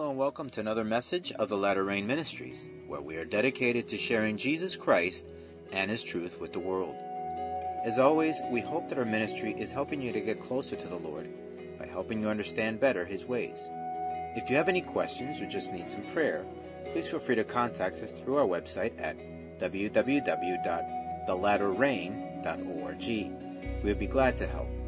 Hello and welcome to another message of the Latter Rain Ministries, where we are dedicated to sharing Jesus Christ and His truth with the world. As always, we hope that our ministry is helping you to get closer to the Lord by helping you understand better His ways. If you have any questions or just need some prayer, please feel free to contact us through our website at www.thelatterrain.org. We would be glad to help.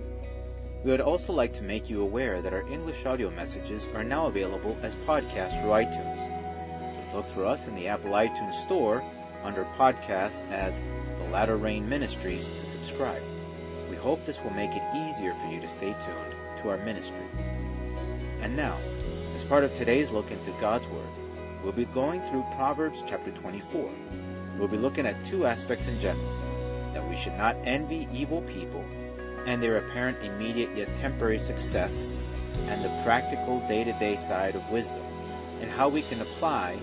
We would also like to make you aware that our English audio messages are now available as podcasts through iTunes. Just look for us in the Apple iTunes Store under podcasts as The Latter Rain Ministries to subscribe. We hope this will make it easier for you to stay tuned to our ministry. And now, as part of today's look into God's Word, we'll be going through Proverbs chapter 24. We'll be looking at two aspects in general that we should not envy evil people and their apparent immediate yet temporary success, and the practical day to day side of wisdom, and how we can apply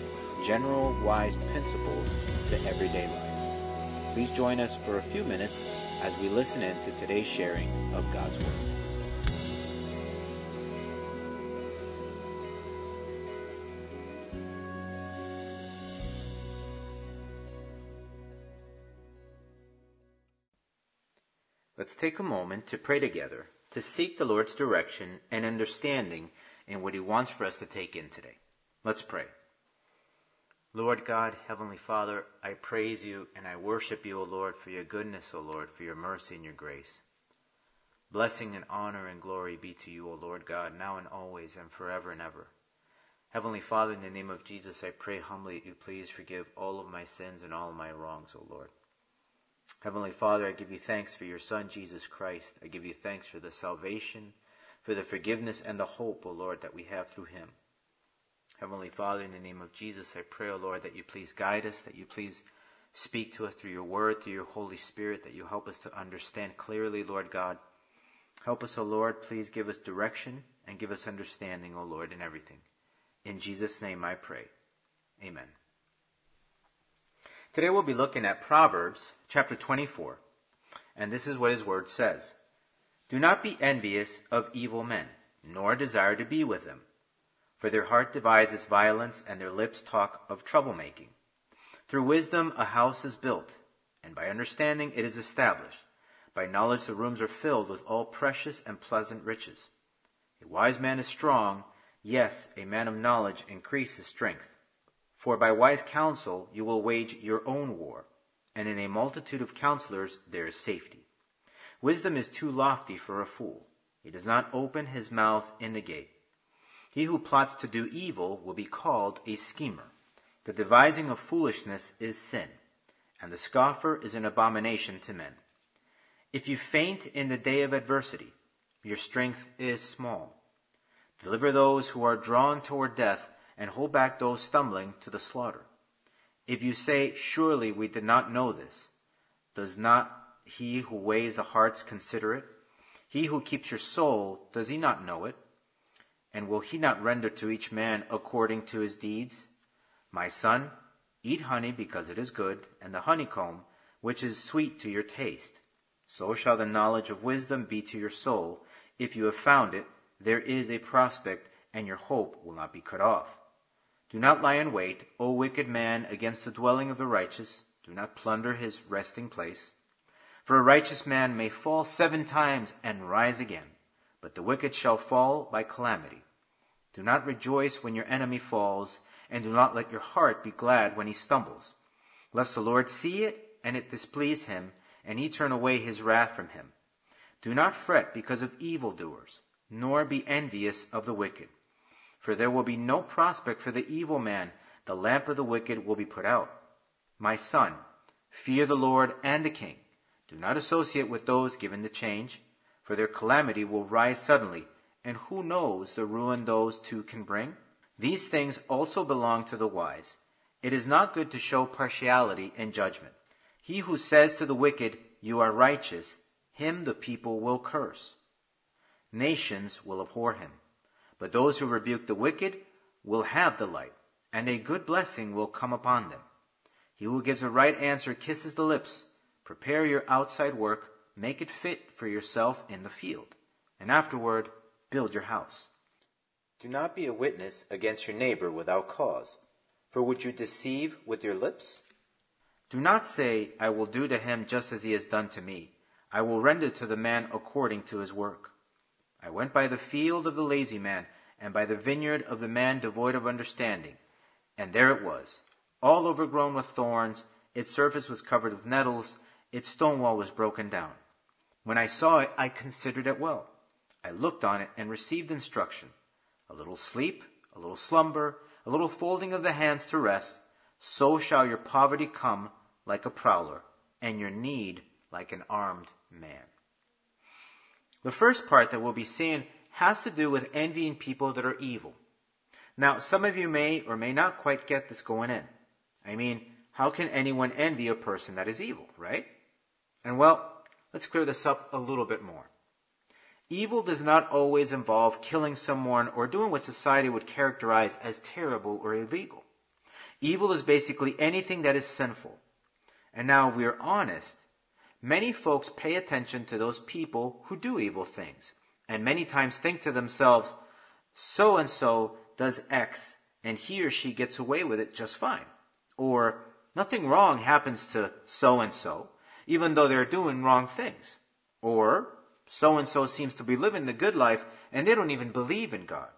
general wise principles to everyday life. Please join us for a few minutes as we listen in to today's sharing of God's Word. Let's take a moment to pray together, to seek the Lord's direction and understanding in what He wants for us to take in today. Let's pray. Lord God, Heavenly Father, I praise you and I worship you, O Lord, for your goodness, O Lord, for your mercy and your grace. Blessing and honor and glory be to you, O Lord God, now and always and forever and ever. Heavenly Father, in the name of Jesus, I pray humbly that you please forgive all of my sins and all my wrongs, O Lord. Heavenly Father, I give you thanks for your Son, Jesus Christ. I give you thanks for the salvation, for the forgiveness and the hope, O Lord, that we have through him. Heavenly Father, in the name of Jesus, I pray, O Lord, that you please guide us, that you please speak to us through your word, through your Holy Spirit, that you help us to understand clearly, Lord God. Help us, O Lord, please give us direction and give us understanding, O Lord, in everything. In Jesus' name I pray. Amen. Today we'll be looking at Proverbs chapter 24, and this is what his word says Do not be envious of evil men, nor desire to be with them, for their heart devises violence, and their lips talk of troublemaking. Through wisdom a house is built, and by understanding it is established. By knowledge the rooms are filled with all precious and pleasant riches. A wise man is strong, yes, a man of knowledge increases strength. For by wise counsel you will wage your own war, and in a multitude of counselors there is safety. Wisdom is too lofty for a fool. He does not open his mouth in the gate. He who plots to do evil will be called a schemer. The devising of foolishness is sin, and the scoffer is an abomination to men. If you faint in the day of adversity, your strength is small. Deliver those who are drawn toward death and hold back those stumbling to the slaughter. If you say, Surely we did not know this, does not he who weighs the hearts consider it? He who keeps your soul, does he not know it? And will he not render to each man according to his deeds? My son, eat honey because it is good, and the honeycomb, which is sweet to your taste. So shall the knowledge of wisdom be to your soul. If you have found it, there is a prospect, and your hope will not be cut off. Do not lie in wait, O wicked man, against the dwelling of the righteous. Do not plunder his resting place. For a righteous man may fall seven times and rise again, but the wicked shall fall by calamity. Do not rejoice when your enemy falls, and do not let your heart be glad when he stumbles, lest the Lord see it and it displease him, and he turn away his wrath from him. Do not fret because of evildoers, nor be envious of the wicked for there will be no prospect for the evil man. The lamp of the wicked will be put out. My son, fear the Lord and the king. Do not associate with those given to change, for their calamity will rise suddenly, and who knows the ruin those two can bring? These things also belong to the wise. It is not good to show partiality in judgment. He who says to the wicked, You are righteous, him the people will curse. Nations will abhor him. But those who rebuke the wicked will have the light, and a good blessing will come upon them. He who gives a right answer kisses the lips. Prepare your outside work, make it fit for yourself in the field, and afterward build your house. Do not be a witness against your neighbor without cause. For would you deceive with your lips? Do not say, I will do to him just as he has done to me. I will render to the man according to his work. I went by the field of the lazy man, and by the vineyard of the man devoid of understanding. And there it was, all overgrown with thorns, its surface was covered with nettles, its stone wall was broken down. When I saw it, I considered it well. I looked on it and received instruction a little sleep, a little slumber, a little folding of the hands to rest, so shall your poverty come like a prowler, and your need like an armed man. The first part that we'll be seeing has to do with envying people that are evil. Now, some of you may or may not quite get this going in. I mean, how can anyone envy a person that is evil, right? And well, let's clear this up a little bit more. Evil does not always involve killing someone or doing what society would characterize as terrible or illegal. Evil is basically anything that is sinful. And now, if we are honest, many folks pay attention to those people who do evil things, and many times think to themselves, so and so does X, and he or she gets away with it just fine. Or, nothing wrong happens to so and so, even though they're doing wrong things. Or, so and so seems to be living the good life and they don't even believe in God.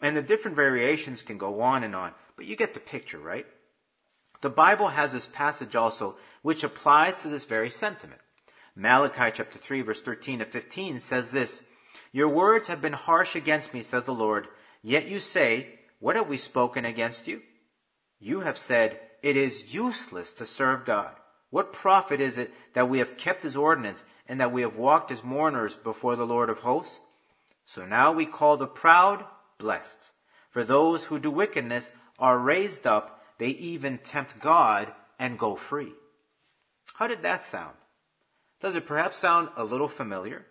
And the different variations can go on and on, but you get the picture, right? The Bible has this passage also which applies to this very sentiment. Malachi chapter 3 verse 13 to 15 says this, Your words have been harsh against me, says the Lord, yet you say, What have we spoken against you? You have said, It is useless to serve God. What profit is it that we have kept his ordinance and that we have walked as mourners before the Lord of hosts? So now we call the proud blessed. For those who do wickedness are raised up, they even tempt God and go free. How did that sound? Does it perhaps sound a little familiar?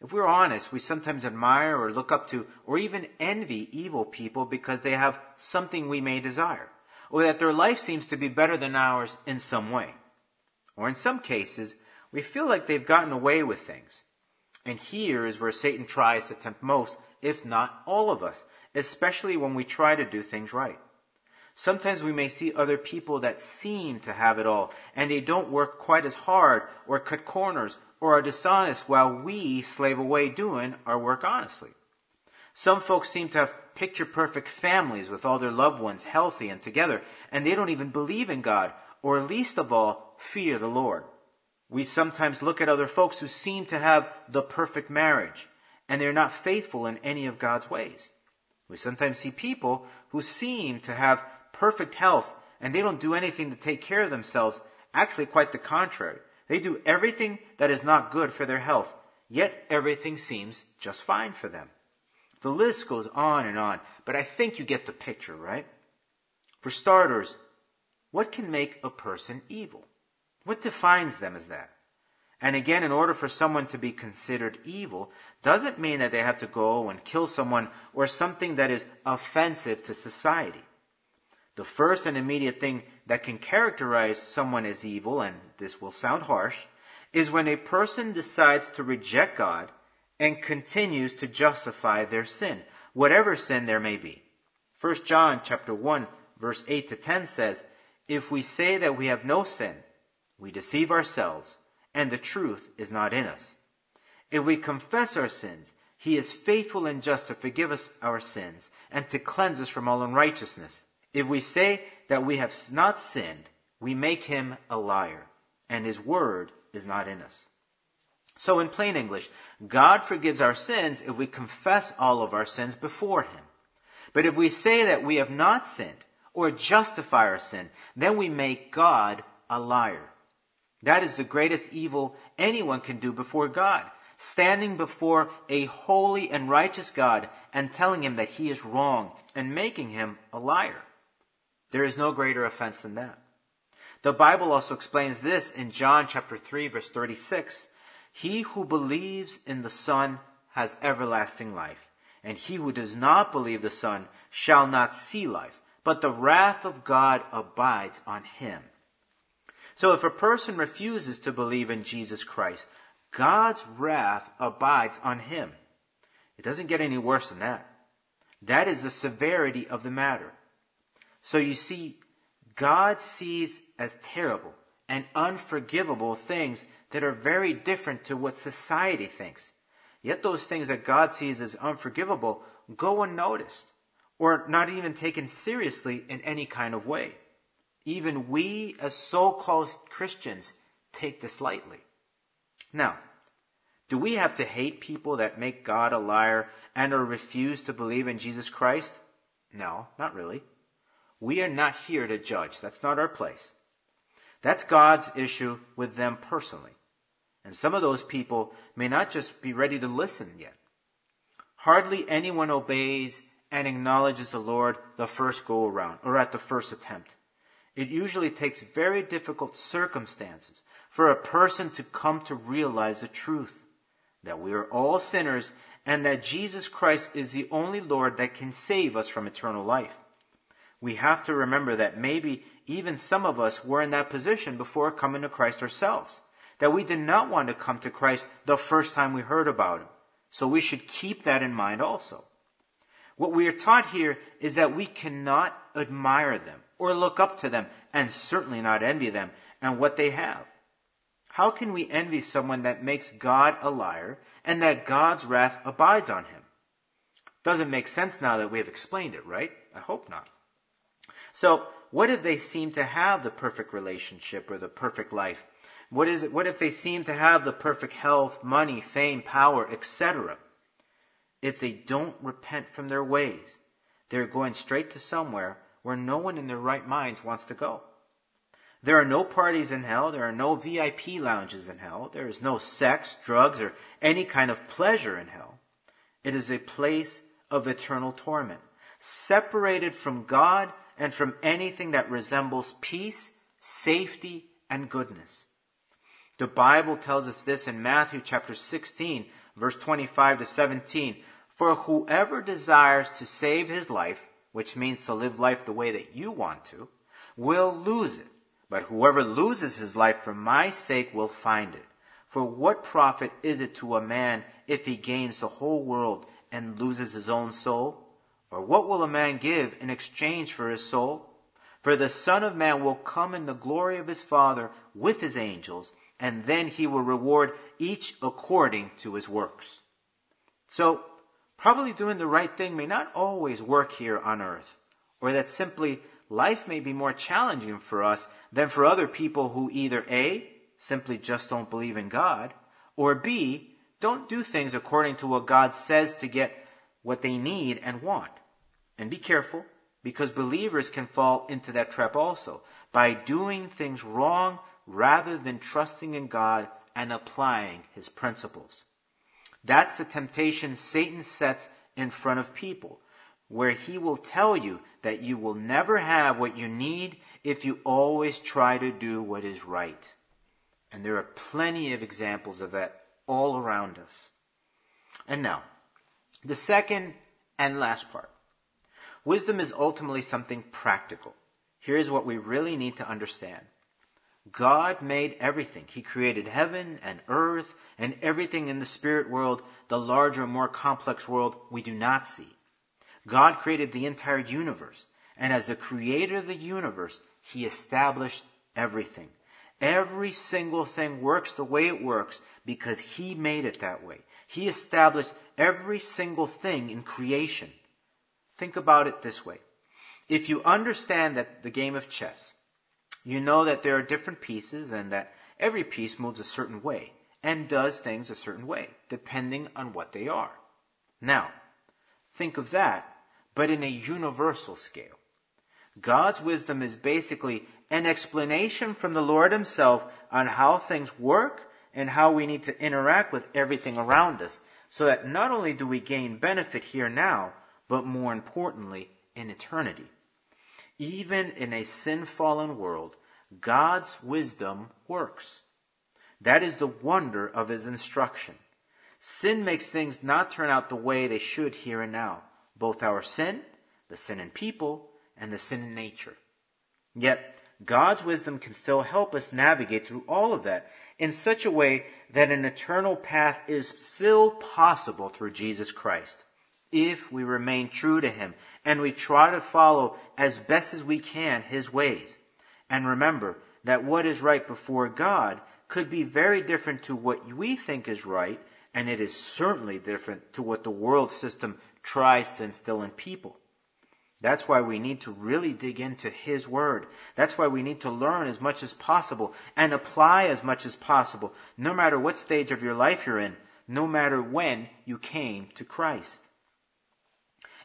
If we're honest, we sometimes admire or look up to or even envy evil people because they have something we may desire, or that their life seems to be better than ours in some way. Or in some cases, we feel like they've gotten away with things. And here is where Satan tries to tempt most, if not all of us, especially when we try to do things right. Sometimes we may see other people that seem to have it all, and they don't work quite as hard, or cut corners, or are dishonest while we slave away doing our work honestly. Some folks seem to have picture perfect families with all their loved ones healthy and together, and they don't even believe in God, or least of all, fear the Lord. We sometimes look at other folks who seem to have the perfect marriage, and they're not faithful in any of God's ways. We sometimes see people who seem to have perfect health, and they don't do anything to take care of themselves. Actually, quite the contrary. They do everything that is not good for their health, yet everything seems just fine for them. The list goes on and on, but I think you get the picture, right? For starters, what can make a person evil? What defines them as that? And again, in order for someone to be considered evil, doesn't mean that they have to go and kill someone or something that is offensive to society. The first and immediate thing that can characterize someone as evil, and this will sound harsh, is when a person decides to reject God and continues to justify their sin, whatever sin there may be. 1 John chapter 1 verse 8 to 10 says, if we say that we have no sin, we deceive ourselves, and the truth is not in us. If we confess our sins, he is faithful and just to forgive us our sins and to cleanse us from all unrighteousness. If we say that we have not sinned, we make him a liar, and his word is not in us. So, in plain English, God forgives our sins if we confess all of our sins before him. But if we say that we have not sinned, or justify our sin, then we make God a liar. That is the greatest evil anyone can do before God. Standing before a holy and righteous God and telling him that he is wrong and making him a liar. There is no greater offense than that. The Bible also explains this in John chapter 3 verse 36. He who believes in the Son has everlasting life, and he who does not believe the Son shall not see life, but the wrath of God abides on him. So if a person refuses to believe in Jesus Christ, God's wrath abides on him. It doesn't get any worse than that. That is the severity of the matter. So you see, God sees as terrible and unforgivable things that are very different to what society thinks. Yet those things that God sees as unforgivable go unnoticed or not even taken seriously in any kind of way. Even we, as so called Christians, take this lightly. Now, do we have to hate people that make God a liar and or refuse to believe in Jesus Christ? No, not really. We are not here to judge. That's not our place. That's God's issue with them personally. And some of those people may not just be ready to listen yet. Hardly anyone obeys and acknowledges the Lord the first go around or at the first attempt. It usually takes very difficult circumstances for a person to come to realize the truth that we are all sinners and that Jesus Christ is the only Lord that can save us from eternal life. We have to remember that maybe even some of us were in that position before coming to Christ ourselves, that we did not want to come to Christ the first time we heard about him. So we should keep that in mind also. What we are taught here is that we cannot admire them or look up to them and certainly not envy them and what they have. How can we envy someone that makes God a liar and that God's wrath abides on him? Doesn't make sense now that we have explained it, right? I hope not. So, what if they seem to have the perfect relationship or the perfect life? What is it? What if they seem to have the perfect health, money, fame, power, etc.? If they don't repent from their ways, they're going straight to somewhere where no one in their right minds wants to go. There are no parties in hell. There are no VIP lounges in hell. There is no sex, drugs, or any kind of pleasure in hell. It is a place of eternal torment, separated from God and from anything that resembles peace, safety, and goodness. The Bible tells us this in Matthew chapter 16, verse 25 to 17. For whoever desires to save his life, which means to live life the way that you want to, will lose it but whoever loses his life for my sake will find it. For what profit is it to a man if he gains the whole world and loses his own soul? Or what will a man give in exchange for his soul? For the Son of Man will come in the glory of his Father with his angels, and then he will reward each according to his works. So, probably doing the right thing may not always work here on earth, or that simply life may be more challenging for us than for other people who either A, simply just don't believe in God, or B, don't do things according to what God says to get what they need and want. And be careful, because believers can fall into that trap also by doing things wrong rather than trusting in God and applying his principles. That's the temptation Satan sets in front of people where he will tell you that you will never have what you need if you always try to do what is right. And there are plenty of examples of that all around us. And now, the second and last part. Wisdom is ultimately something practical. Here's what we really need to understand. God made everything. He created heaven and earth and everything in the spirit world, the larger, more complex world we do not see. God created the entire universe. And as the creator of the universe, he established everything. Every single thing works the way it works because he made it that way. He established every single thing in creation. Think about it this way. If you understand that the game of chess, you know that there are different pieces and that every piece moves a certain way and does things a certain way, depending on what they are. Now, think of that but in a universal scale. God's wisdom is basically an explanation from the Lord Himself on how things work and how we need to interact with everything around us so that not only do we gain benefit here now, but more importantly, in eternity. Even in a sin fallen world, God's wisdom works. That is the wonder of His instruction. Sin makes things not turn out the way they should here and now both our sin, the sin in people, and the sin in nature. Yet, God's wisdom can still help us navigate through all of that in such a way that an eternal path is still possible through Jesus Christ. If we remain true to Him and we try to follow as best as we can His ways. And remember that what is right before God could be very different to what we think is right, and it is certainly different to what the world system tries to instill in people. That's why we need to really dig into His Word. That's why we need to learn as much as possible and apply as much as possible, no matter what stage of your life you're in, no matter when you came to Christ.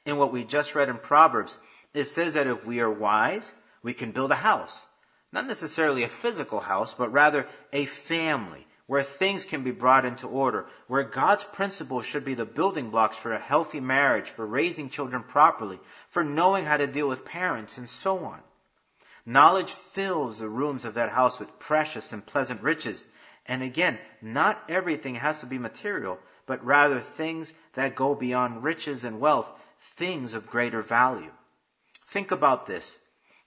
In what we just read in Proverbs, it says that if we are wise, we can build a house. Not necessarily a physical house, but rather a family where things can be brought into order, where God's principles should be the building blocks for a healthy marriage, for raising children properly, for knowing how to deal with parents, and so on. Knowledge fills the rooms of that house with precious and pleasant riches. And again, not everything has to be material, but rather things that go beyond riches and wealth, things of greater value. Think about this,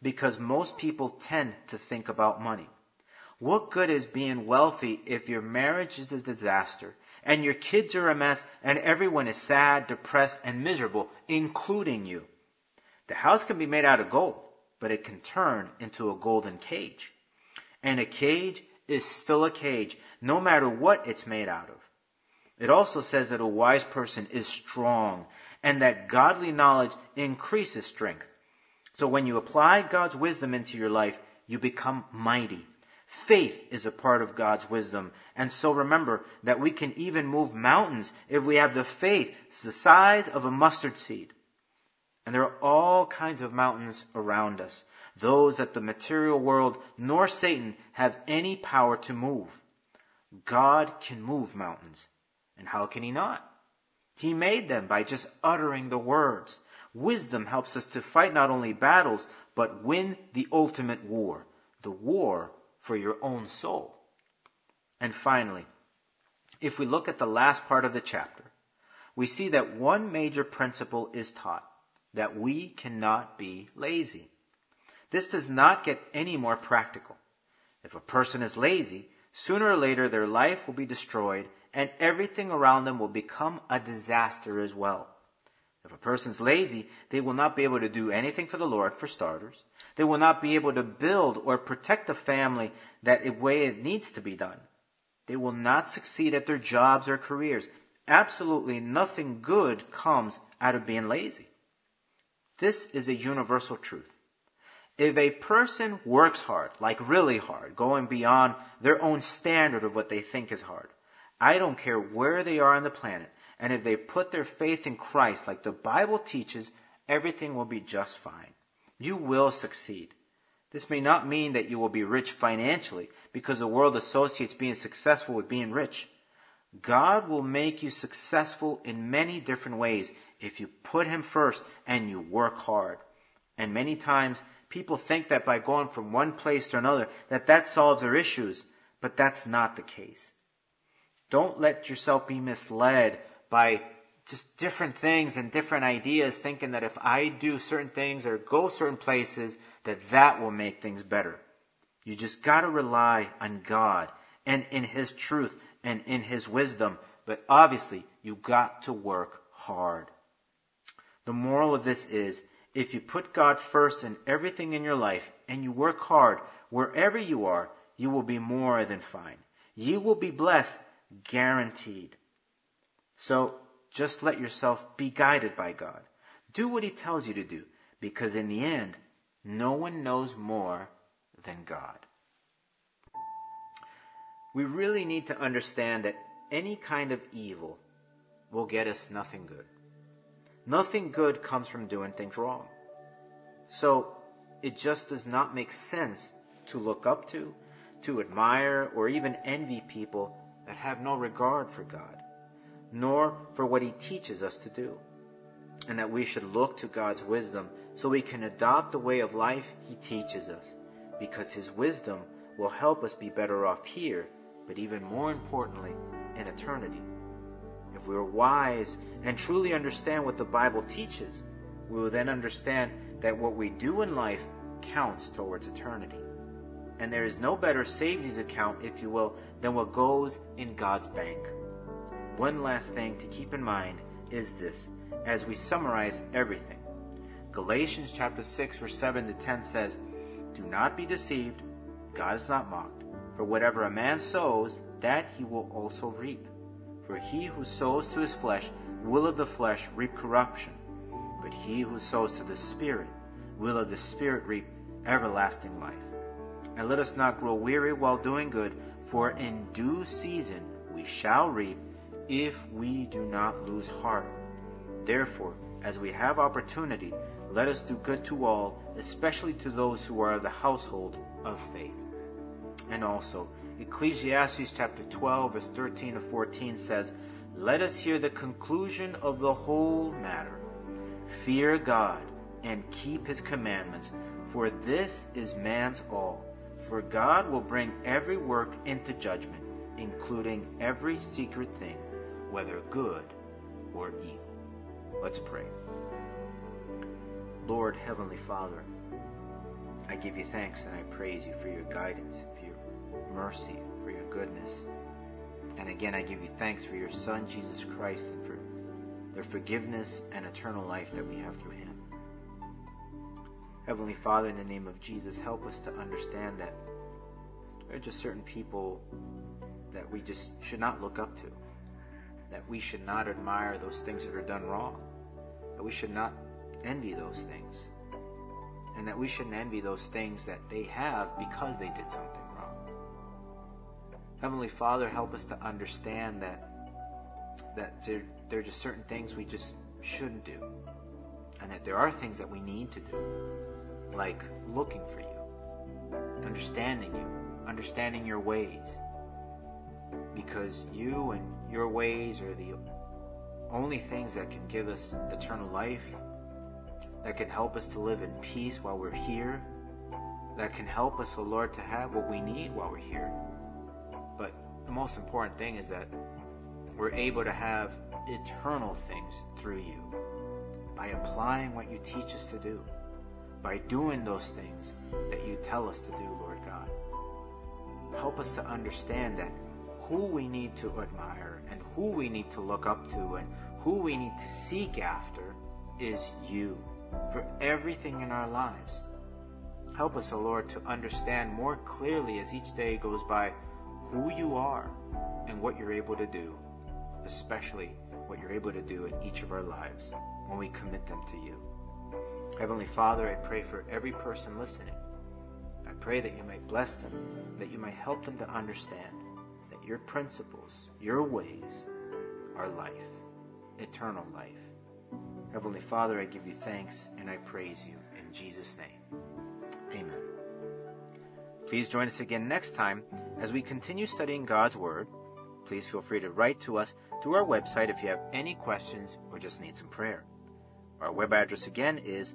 because most people tend to think about money. What good is being wealthy if your marriage is a disaster and your kids are a mess and everyone is sad, depressed, and miserable, including you? The house can be made out of gold, but it can turn into a golden cage. And a cage is still a cage, no matter what it's made out of. It also says that a wise person is strong and that godly knowledge increases strength. So when you apply God's wisdom into your life, you become mighty. Faith is a part of God's wisdom. And so remember that we can even move mountains if we have the faith it's the size of a mustard seed. And there are all kinds of mountains around us, those that the material world nor Satan have any power to move. God can move mountains. And how can he not? He made them by just uttering the words. Wisdom helps us to fight not only battles, but win the ultimate war, the war for your own soul. And finally, if we look at the last part of the chapter, we see that one major principle is taught that we cannot be lazy. This does not get any more practical. If a person is lazy, sooner or later their life will be destroyed and everything around them will become a disaster as well. If a person's lazy, they will not be able to do anything for the Lord, for starters. They will not be able to build or protect a family that way it needs to be done. They will not succeed at their jobs or careers. Absolutely nothing good comes out of being lazy. This is a universal truth. If a person works hard, like really hard, going beyond their own standard of what they think is hard, I don't care where they are on the planet, and if they put their faith in Christ, like the Bible teaches, everything will be just fine. You will succeed. This may not mean that you will be rich financially, because the world associates being successful with being rich. God will make you successful in many different ways if you put Him first and you work hard. And many times, people think that by going from one place to another, that that solves their issues, but that's not the case. Don't let yourself be misled by just different things and different ideas, thinking that if I do certain things or go certain places, that that will make things better. You just got to rely on God and in His truth and in His wisdom. But obviously, you got to work hard. The moral of this is if you put God first in everything in your life and you work hard wherever you are, you will be more than fine. You will be blessed, guaranteed. So just let yourself be guided by God. Do what He tells you to do, because in the end, no one knows more than God. We really need to understand that any kind of evil will get us nothing good. Nothing good comes from doing things wrong. So it just does not make sense to look up to, to admire, or even envy people that have no regard for God nor for what he teaches us to do, and that we should look to God's wisdom so we can adopt the way of life he teaches us, because his wisdom will help us be better off here, but even more importantly, in eternity. If we are wise and truly understand what the Bible teaches, we will then understand that what we do in life counts towards eternity. And there is no better savings account, if you will, than what goes in God's bank. One last thing to keep in mind is this as we summarize everything. Galatians chapter 6 verse 7 to 10 says, "Do not be deceived, God is not mocked, for whatever a man sows, that he will also reap. For he who sows to his flesh will of the flesh reap corruption, but he who sows to the Spirit will of the Spirit reap everlasting life. And let us not grow weary while doing good, for in due season we shall reap if we do not lose heart. Therefore, as we have opportunity, let us do good to all, especially to those who are of the household of faith. And also, Ecclesiastes chapter 12, verse 13 to 14 says, Let us hear the conclusion of the whole matter. Fear God and keep his commandments, for this is man's all. For God will bring every work into judgment, including every secret thing, whether good or evil. Let's pray. Lord, Heavenly Father, I give you thanks and I praise you for your guidance, for your mercy, for your goodness. And again, I give you thanks for your Son, Jesus Christ, and for the forgiveness and eternal life that we have through him. Heavenly Father, in the name of Jesus, help us to understand that there are just certain people that we just should not look up to, that we should not admire those things that are done wrong, that we should not envy those things, and that we shouldn't envy those things that they have because they did something wrong. Heavenly Father, help us to understand that that there, there are just certain things we just shouldn't do, and that there are things that we need to do like looking for you, understanding you, understanding your ways. Because you and your ways are the only things that can give us eternal life, that can help us to live in peace while we're here, that can help us, O oh Lord, to have what we need while we're here. But the most important thing is that we're able to have eternal things through you by applying what you teach us to do by doing those things that you tell us to do, Lord God. Help us to understand that who we need to admire and who we need to look up to and who we need to seek after is you for everything in our lives. Help us, O oh Lord, to understand more clearly as each day goes by who you are and what you're able to do, especially what you're able to do in each of our lives when we commit them to you. Heavenly Father, I pray for every person listening. I pray that you might bless them, that you might help them to understand that your principles, your ways, are life, eternal life. Heavenly Father, I give you thanks and I praise you in Jesus' name. Amen. Please join us again next time as we continue studying God's Word. Please feel free to write to us through our website if you have any questions or just need some prayer. Our web address again is